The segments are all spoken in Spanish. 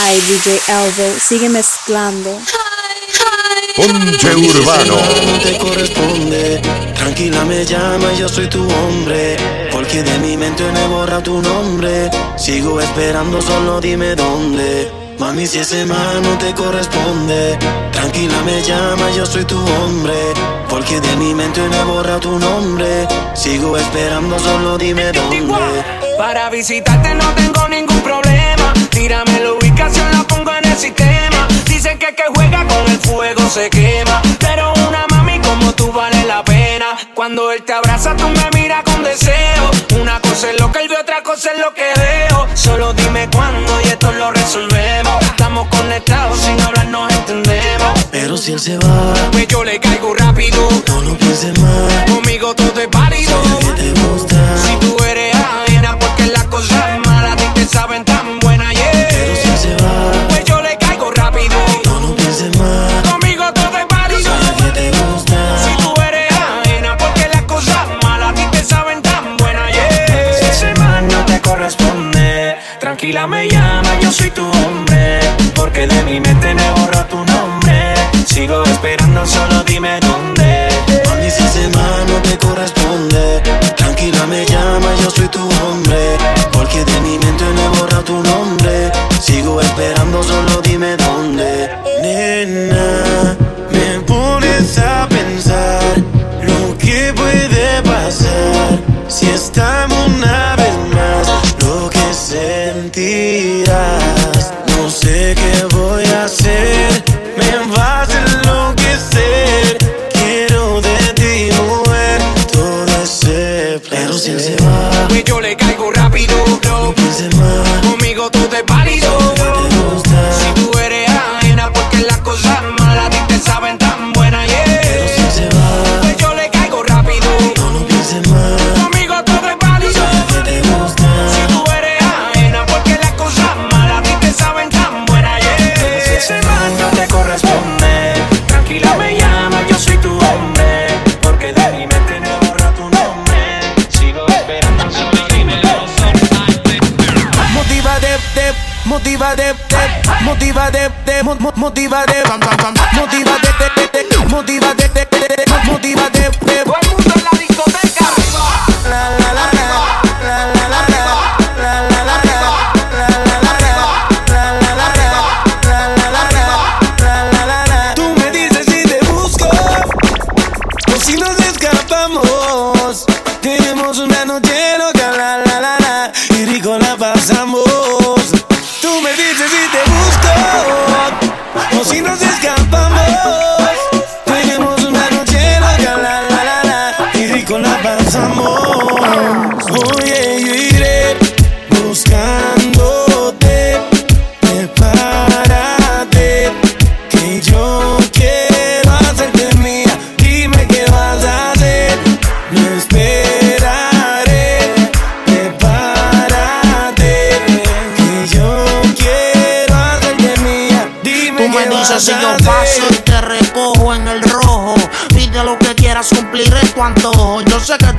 Ay, DJ Elbow, sigue mezclando. Ponche Urbano. No te corresponde. Tranquila me llama, yo soy tu hombre. Porque de mi mente no he borrado tu nombre. Sigo esperando, solo dime dónde. Mami, si ese man no te corresponde. Tranquila me llama, yo soy tu hombre. Porque de mi mente no he borrado tu nombre. Sigo esperando, solo dime dónde. Para visitarte no tengo ningún problema. Tírame el sistema. Dicen que el que juega con el fuego se quema. Pero una mami como tú vale la pena. Cuando él te abraza, tú me miras con deseo. Una cosa es lo que él ve, otra cosa es lo que veo. Solo dime cuándo y esto lo resolvemos. Estamos conectados, sin hablar nos entendemos. Pero si él se va, Pues yo le caigo rápido. no lo pienses más. Conmigo todo es válido. Que te gusta. Si tú eres ajena, porque las cosas malas a ti te saben tranquila me llama, yo soy tu hombre. Porque de mi mente me borra tu nombre. Sigo esperando, solo dime dónde.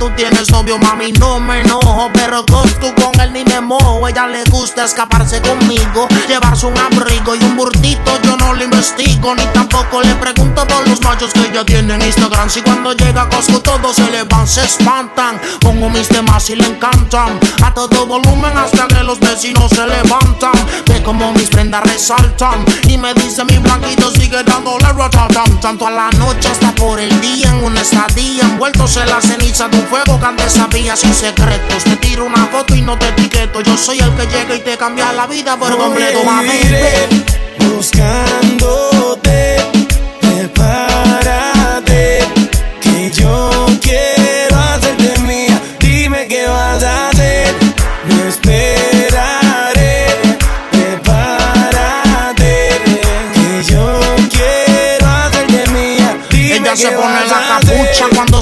Tú tienes novio, mami, no me enojo. Pero con tú con Ella le gusta escaparse conmigo, llevarse un abrigo y un burtito. Yo no lo investigo, ni tampoco le pregunto por los machos que ella tiene en Instagram. Si cuando llega a Costco todos se le van, se espantan. Pongo mis temas y le encantan. A todo volumen hasta que los vecinos se levantan. Ve como mis prendas resaltan. Y me dice mi blanquito sigue dándole ratatam. Tanto a la noche hasta por el día en una estadía. Envueltos en la ceniza de un fuego que antes sabía sin secretos. Te tiro una foto y no te etiqueto. Yo soy el que llega y te cambia la vida por completo, mami. Buscándote,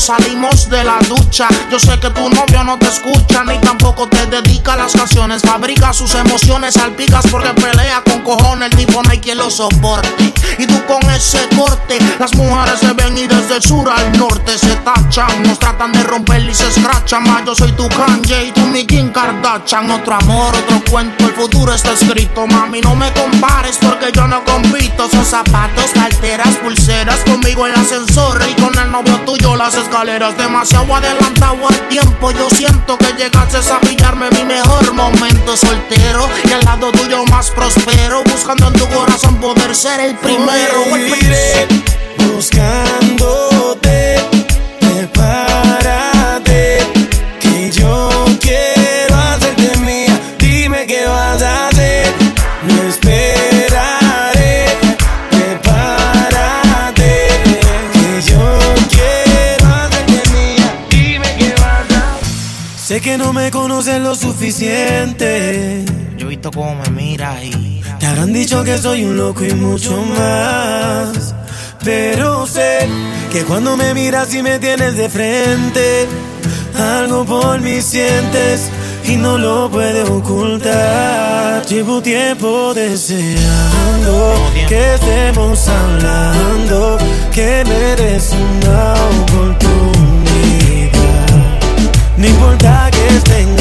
salimos de la ducha. Yo sé que tu novio no te escucha ni tampoco te dedica a las canciones. Fabrica sus emociones, salpicas porque pelea con cojones. El tipo no hay quien lo soporte. Y tú con ese corte, las mujeres se ven y desde el sur al norte se tachan. Nos tratan de romper y se escrachan. Más yo soy tu Kanye y tú mi Kim Kardashian. Otro amor, otro cuento, el futuro está escrito. Mami, no me compares porque yo no compito. Son zapatos, carteras, pulseras conmigo el ascensor y con el novio tuyo las escaleras. Demasiado adelantado al tiempo. Yo siento que llegaste a pillarme mi mejor momento soltero y al lado tuyo más prospero. Buscando en tu corazón poder ser el primero. buscándote, suficiente. Yo he visto cómo me miras y Te habrán dicho que soy un loco y mucho más. Pero sé que cuando me miras y me tienes de frente, algo por mí sientes y no lo puedes ocultar. Llevo tiempo deseando que estemos hablando, que mereces una oportunidad. No importa que estén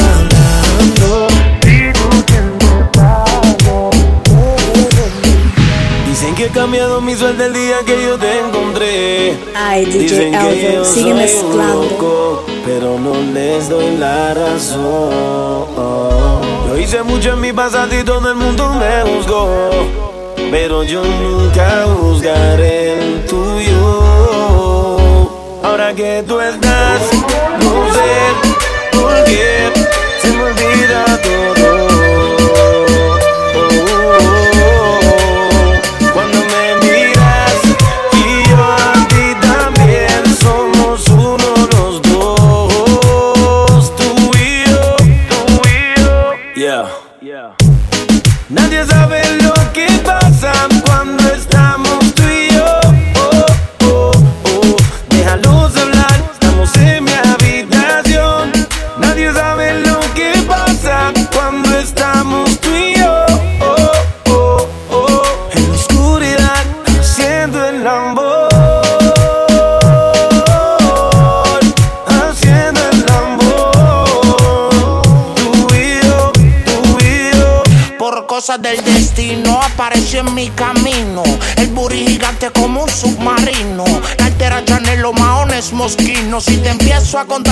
Dicen que he cambiado mi suerte el día que yo te encontré. Ay, Dicen DJ que yo sigue soy un mezclando. loco, pero no les doy la razón. Yo hice mucho en mi pasado y todo el mundo me juzgó. Pero yo nunca juzgaré el tuyo. Ahora que tú estás, no sé por qué se me olvida todo.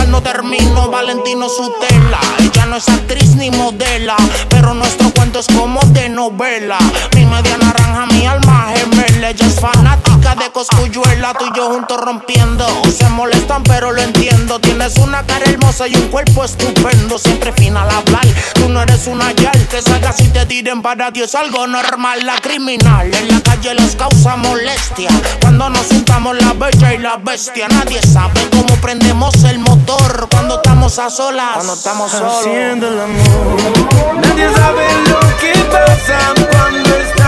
No termino. Valentino Sutela Ella no es actriz ni modela Pero nuestro cuento es como de novela. Mi media naranja, mi alma gemela. Ella es fanática de Coscuyuela Tú y yo juntos rompiendo hermosa y un cuerpo estupendo Siempre fina al hablar Tú no eres una yal que salgas y te tiren para ti es algo normal. La criminal en la calle les causa molestia. Cuando nos juntamos la bella y la bestia, nadie sabe cómo prendemos el motor cuando estamos a solas. Cuando estamos solos. haciendo el amor. Nadie sabe lo que pasa cuando estamos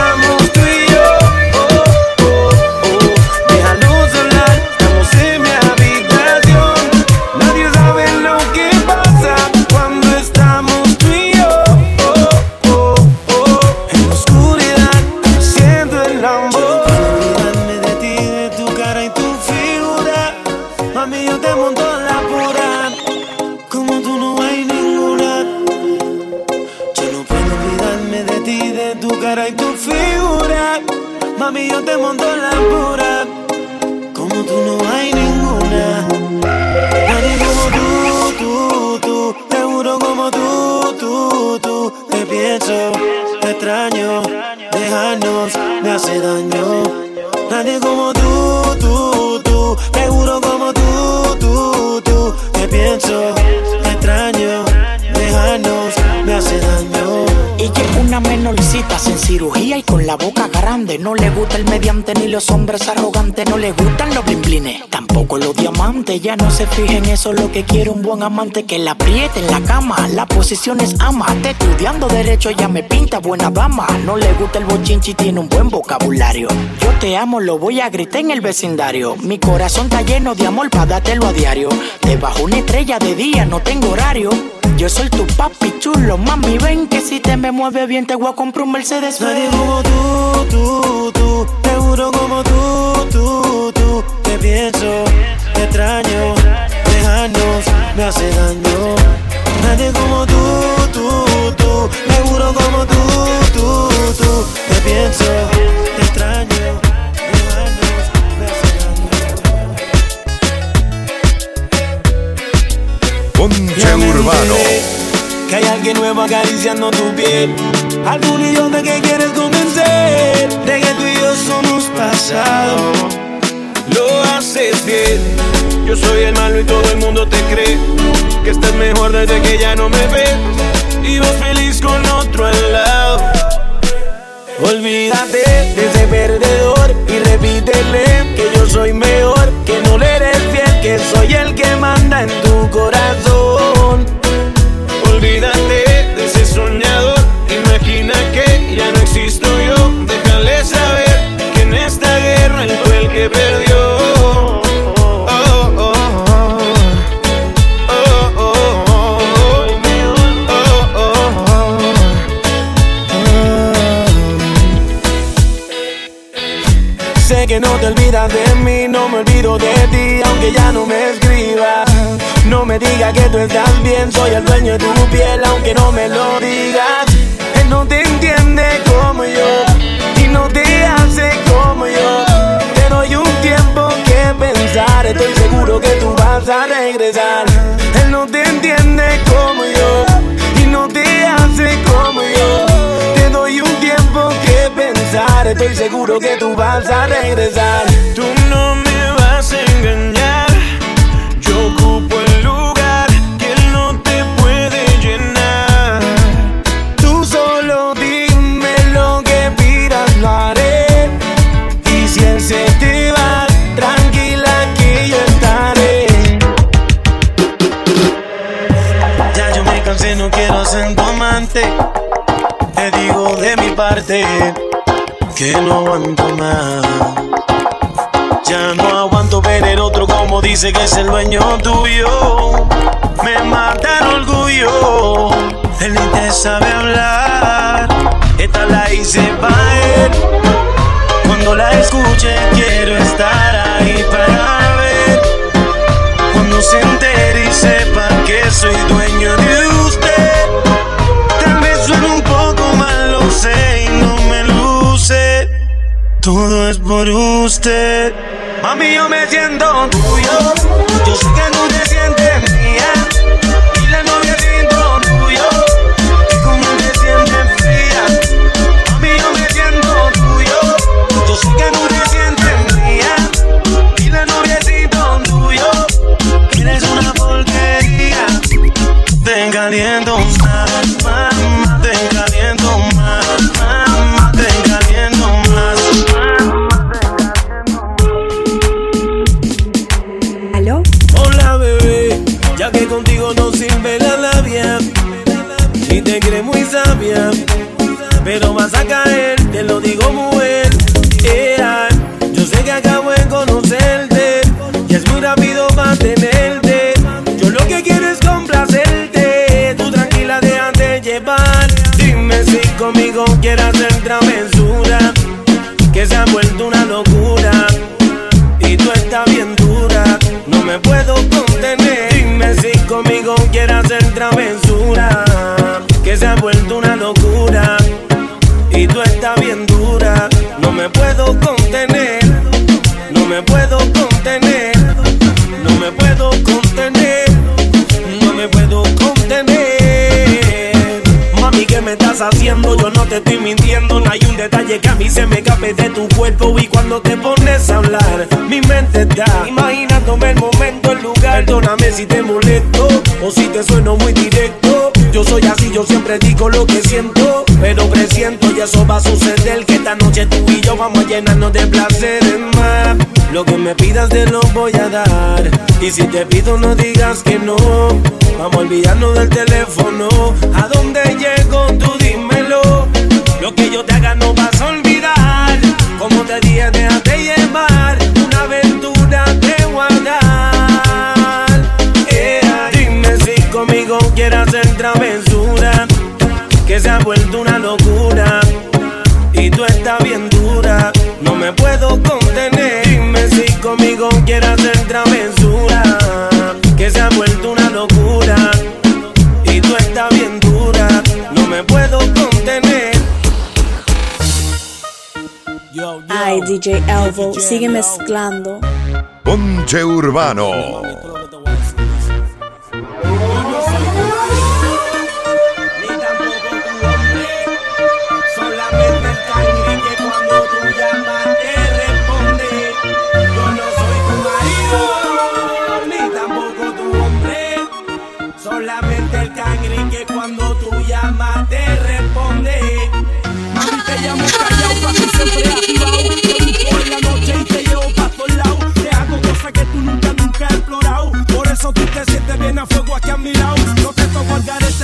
Ya no se fije en eso, lo que quiere un buen amante. Que la apriete en la cama, la posición es ama. Te estudiando derecho, ya me pinta buena dama. No le gusta el bochinchi, tiene un buen vocabulario. Yo te amo, lo voy a gritar en el vecindario. Mi corazón está lleno de amor para dártelo a diario. Debajo una estrella de día, no tengo horario. Yo soy tu papi chulo, mami, ven que si te me mueve bien te voy a comprar un Mercedes. Nadie como tú, tú, tú, seguro como tú, tú, tú. Te pienso, te extraño, lejanos, me hace daño. Nadie como tú, tú, tú, seguro como tú, tú, tú. Te pienso, te extraño, lejanos, me hace daño. Ponche me Urbano. Que hay alguien nuevo acariciando tu piel. Algún idiota que quieres convencer de que tú y yo somos pasado. Lo haces bien. Yo soy el malo y todo el mundo te cree que estás mejor desde que ya no me ves y vas feliz con otro al lado. Olvídate de ese perdedor y repítele que yo soy mejor, que no le eres fiel, que soy el que manda en tu corazón. Olvídate olvidas de mí, no me olvido de ti, aunque ya no me escribas. No me digas que tú estás bien, soy el dueño de tu piel, aunque no me lo digas. Él no te entiende como yo, y no te hace como yo. Te doy un tiempo que pensar, estoy seguro que tú vas a regresar. Él no te entiende como yo, no te hace como yo. Te doy un tiempo que pensar, estoy seguro que tú vas a regresar. Tú no me vas a engañar, ser tu amante. Te digo de mi parte que no aguanto más. Ya no aguanto ver el otro como dice que es el dueño tuyo. Me mata el orgullo. Él ni te sabe hablar. Esta la hice por usted. Mami, yo me siento de tu cuerpo. Y cuando te pones a hablar, mi mente está imaginándome el momento, el lugar. Perdóname si te molesto o si te sueno muy directo. Yo soy así, yo siempre digo lo que siento. Pero presiento y eso va a suceder. Que esta noche tú y yo vamos a llenarnos de placeres más. Lo que me pidas te lo voy a dar. Y si te pido, no digas que no. Vamos a olvidarnos del teléfono. ¿A dónde llego? Conmigo quieras hacer travesura. Que se ha vuelto una locura. Y tú estás bien dura. No me puedo contener. Yo, yo. Ay, DJ Elvo, sigue mezclando. Ponche Urbano.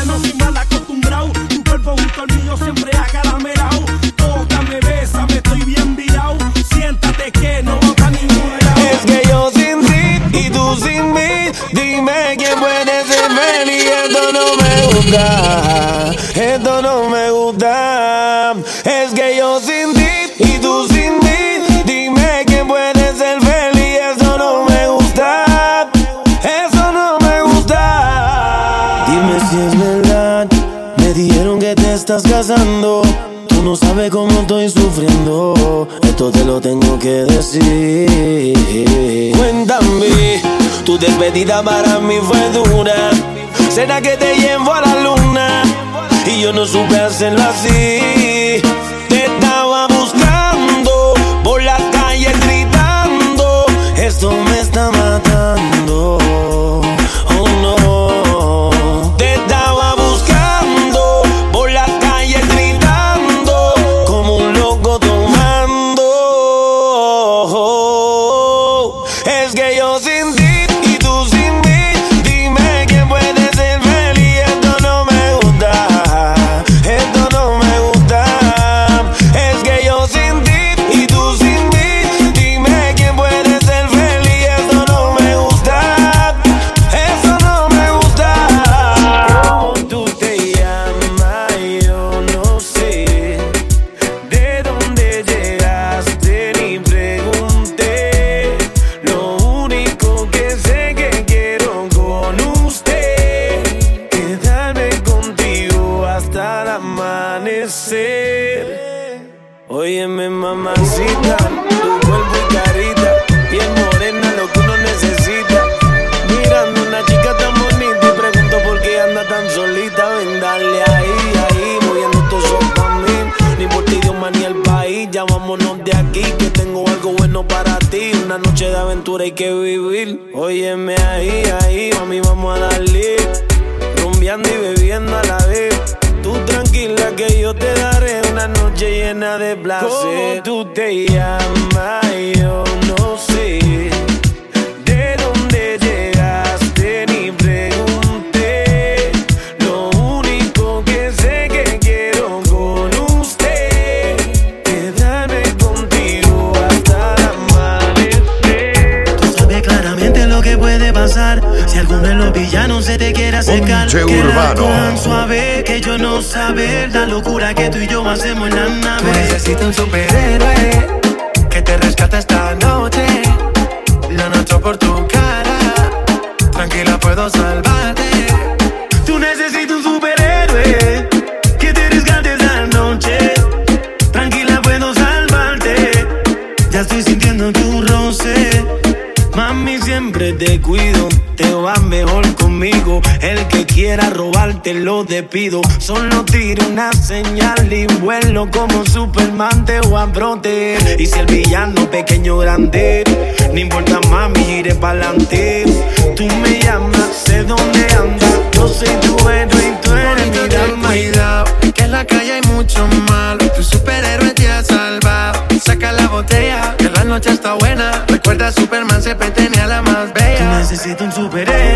No soy mal acostumbrado. Tu cuerpo junto al mío siempre acaramelado. Tócame, bésame, estoy bien virado. Siéntate que no vamos a ningún lado. Es que yo sin ti y tú sin mí, dime quién puede ser feliz. Esto no me gusta, esto no me gusta. Estás casando. Tú no sabes cómo estoy sufriendo, esto te lo tengo que decir. Cuéntame, tu despedida para mí fue dura. ¿Será que te llevo a la luna? Y yo no supe hacerlo así. Aventura hay que vivir. Óyeme ahí, ahí, mami, vamos a darle. Rumbeando y bebiendo a la vez. Tú tranquila que yo te daré una noche llena de placer. ¿Cómo tú te llamas? Se te quiere acercar. Ponche Urbano. tan suave que yo no saber la locura que tú y yo hacemos en la nave. Tú necesitas un superhéroe lo despido. Solo tiro una señal y vuelo como Superman te voy a proteger. Y si el villano pequeño grande, no importa mami, iré pa'lante. Tú me llamas, sé dónde andas. Yo Yo soy tu héroe y tú eres mi dama. Cuidado, que en la calle hay mucho malo. Tu superhéroe te ha salvado. Saca la botella, que la noche está buena. Recuerda, Superman siempre tenía la más Yo bella. necesito un superhéroe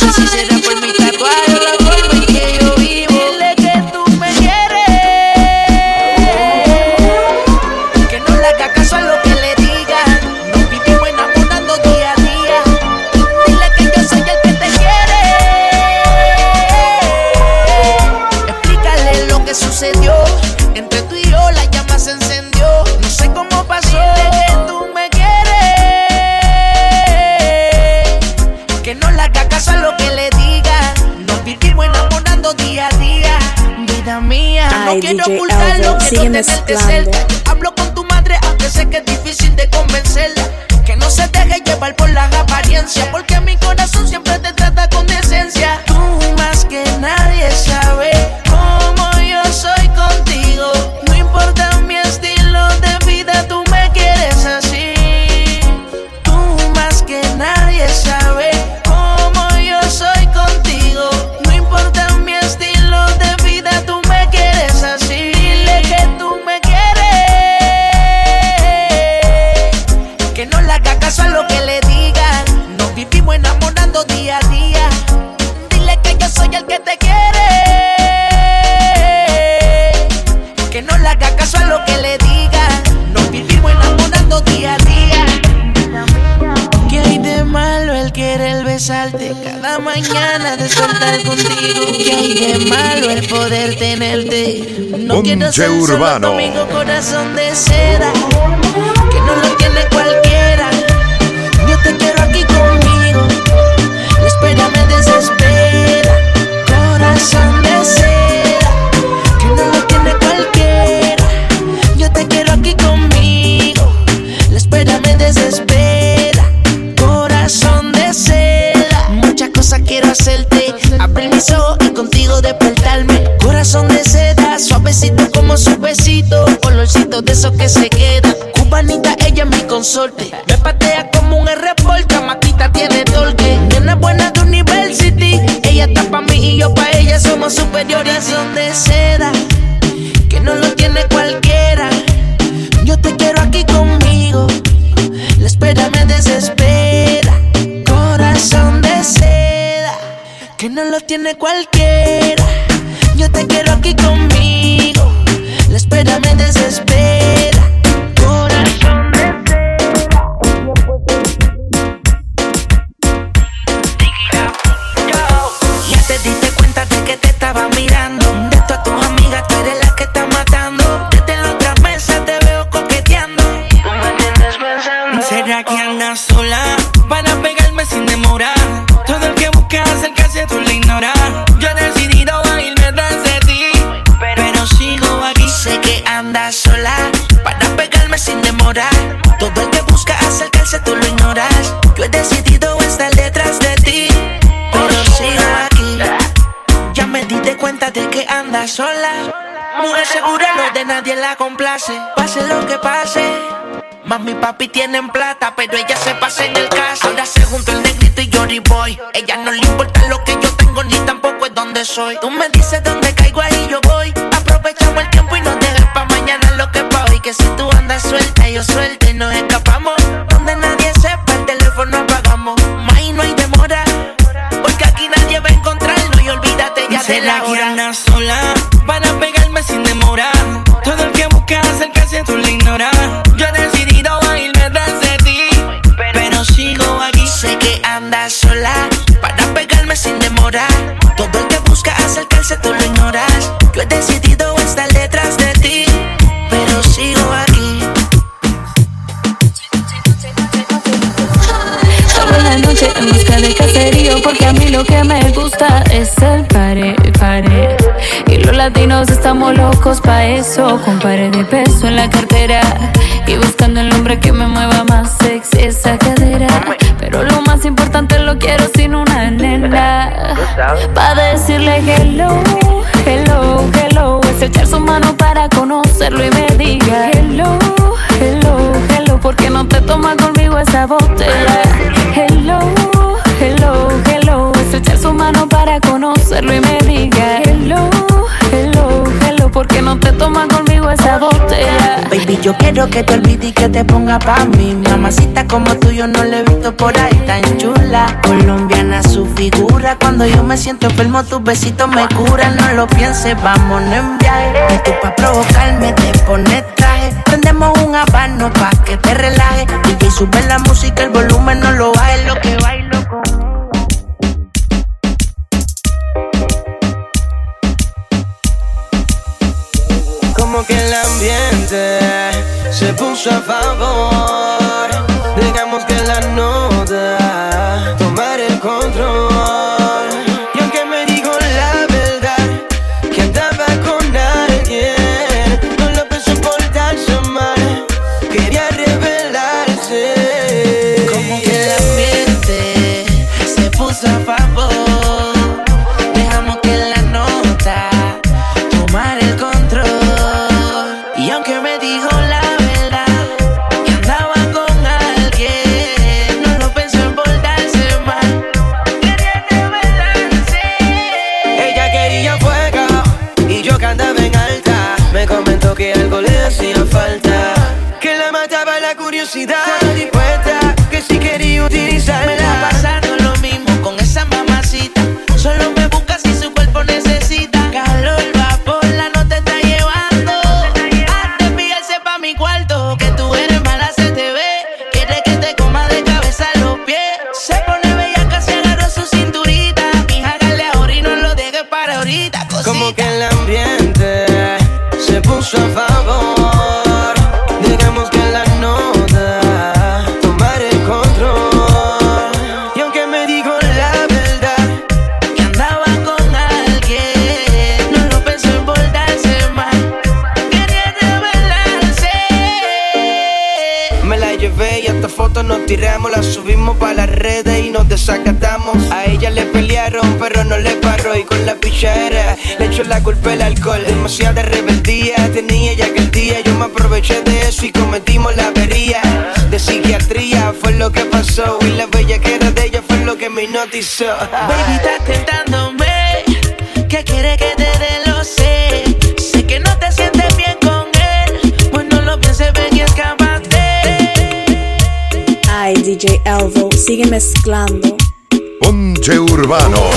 She said besarte cada mañana, despertar contigo. Que hay de malo el poder tenerte. No Monche quiero ser urbano. Solo conmigo, corazón de seda. Que no lo amorcito de esos que se quedan. Cubanita, ella es mi consorte. Me patea como un R-Sport, maquita tiene torque. Nena buena de University. Ella está pa' mí y yo pa' ella, somos superiores. donde seda, que no lo tiene cualquiera. Yo te quiero aquí conmigo. La espera me desespera. Corazón de seda, que no lo tiene cualquiera. tienen plan me gusta es el pare. Y los latinos estamos locos pa' eso. Con pares de peso en la cartera. Y buscando el hombre que me mueva más sexy esa cadera. Pero lo más importante lo quiero sin una nena. Pa' decirle hello, hello, hello. Estrechar su mano para conocerlo y me diga hello, hello, hello. Porque no te tomas conmigo esa botella. Hello, hello, hello para conocerlo y me diga Hello, hello, hello Porque no te tomas conmigo esa botella Baby, yo quiero que te olvides y que te ponga pa' mí. Mamacita como tú yo no le he visto por ahí tan chula. Colombiana su figura Cuando yo me siento enfermo tus besitos me curan. No lo pienses, vámonos en viaje. Y tú pa' provocarme te pones traje. Prendemos un habano pa' que te relaje. Que sube la música, el volumen no lo bajes Lo que baila Que el ambiente se puso a favor. Desacatamos. A ella le pelearon, pero no le paró y con la pichera le echó la culpa el alcohol. Demasiada rebeldía tenía ya aquel día, yo me aproveché de eso y cometimos la avería. De psiquiatría fue lo que pasó y la bella que de ella fue lo que me hipnotizó. Baby, estás tentándome. Que quiere que te dé lo. Sé DJ Elvo, sigue mezclando. Ponche Urbano.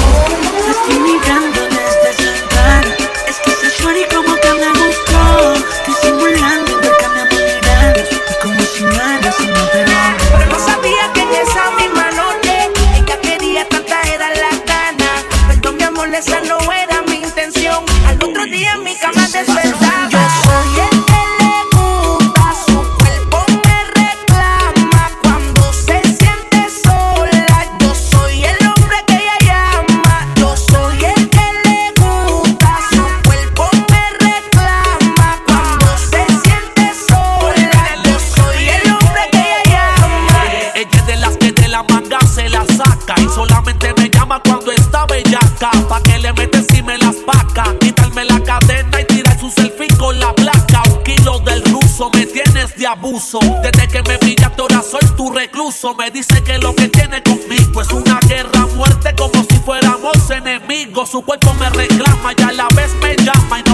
Pa' que le metes y me las paca. Quitarme la cadena y tirar su selfie con la placa. Un kilo del ruso, me tienes de abuso. Desde que me pillaste ahora soy tu recluso. Me dice que lo que tiene conmigo es una guerra muerte como si fuéramos enemigos. Su cuerpo me reclama y a la vez me llama.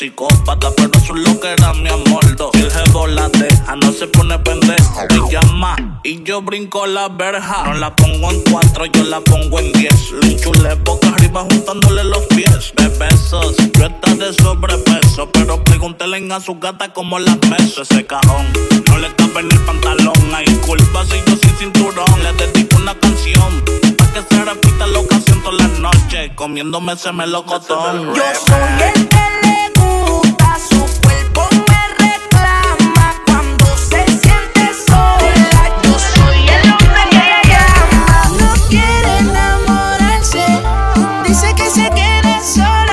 Psicópata, pero eso es lo que era mi amordo. Si el jevo la deja, no se pone pendejo. Me llama y yo brinco la verja. No la pongo en cuatro, yo la pongo en diez. Le enchulé boca arriba juntándole los pies. De besos, yo está de sobrepeso. Pero pregúntele a su gata cómo la beso. Ese cajón no le cabe ni el pantalón. Hay culpa si yo sin cinturón. Le dedico una canción. Pa' que se repita la ocasión todas las noches. Comiéndome ese melocotón. Yo soy el quiere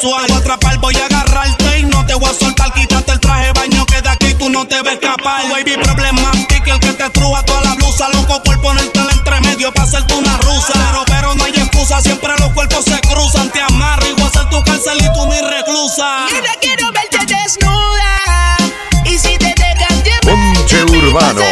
Te voy a atrapar, voy a agarrarte y no te voy a soltar. Quítate el traje baño que de aquí tú no te ves capaz. Oh, baby problemático, el que te truja toda la blusa. Loco por ponerte el entremedio para hacerte una rusa. Pero, pero no hay excusa, siempre los cuerpos se cruzan. Te amarro y voy a ser tu cárcel y tú mi reclusa. Nena, quiero verte desnuda. Y si te dejan llevar... Ponche Urbano.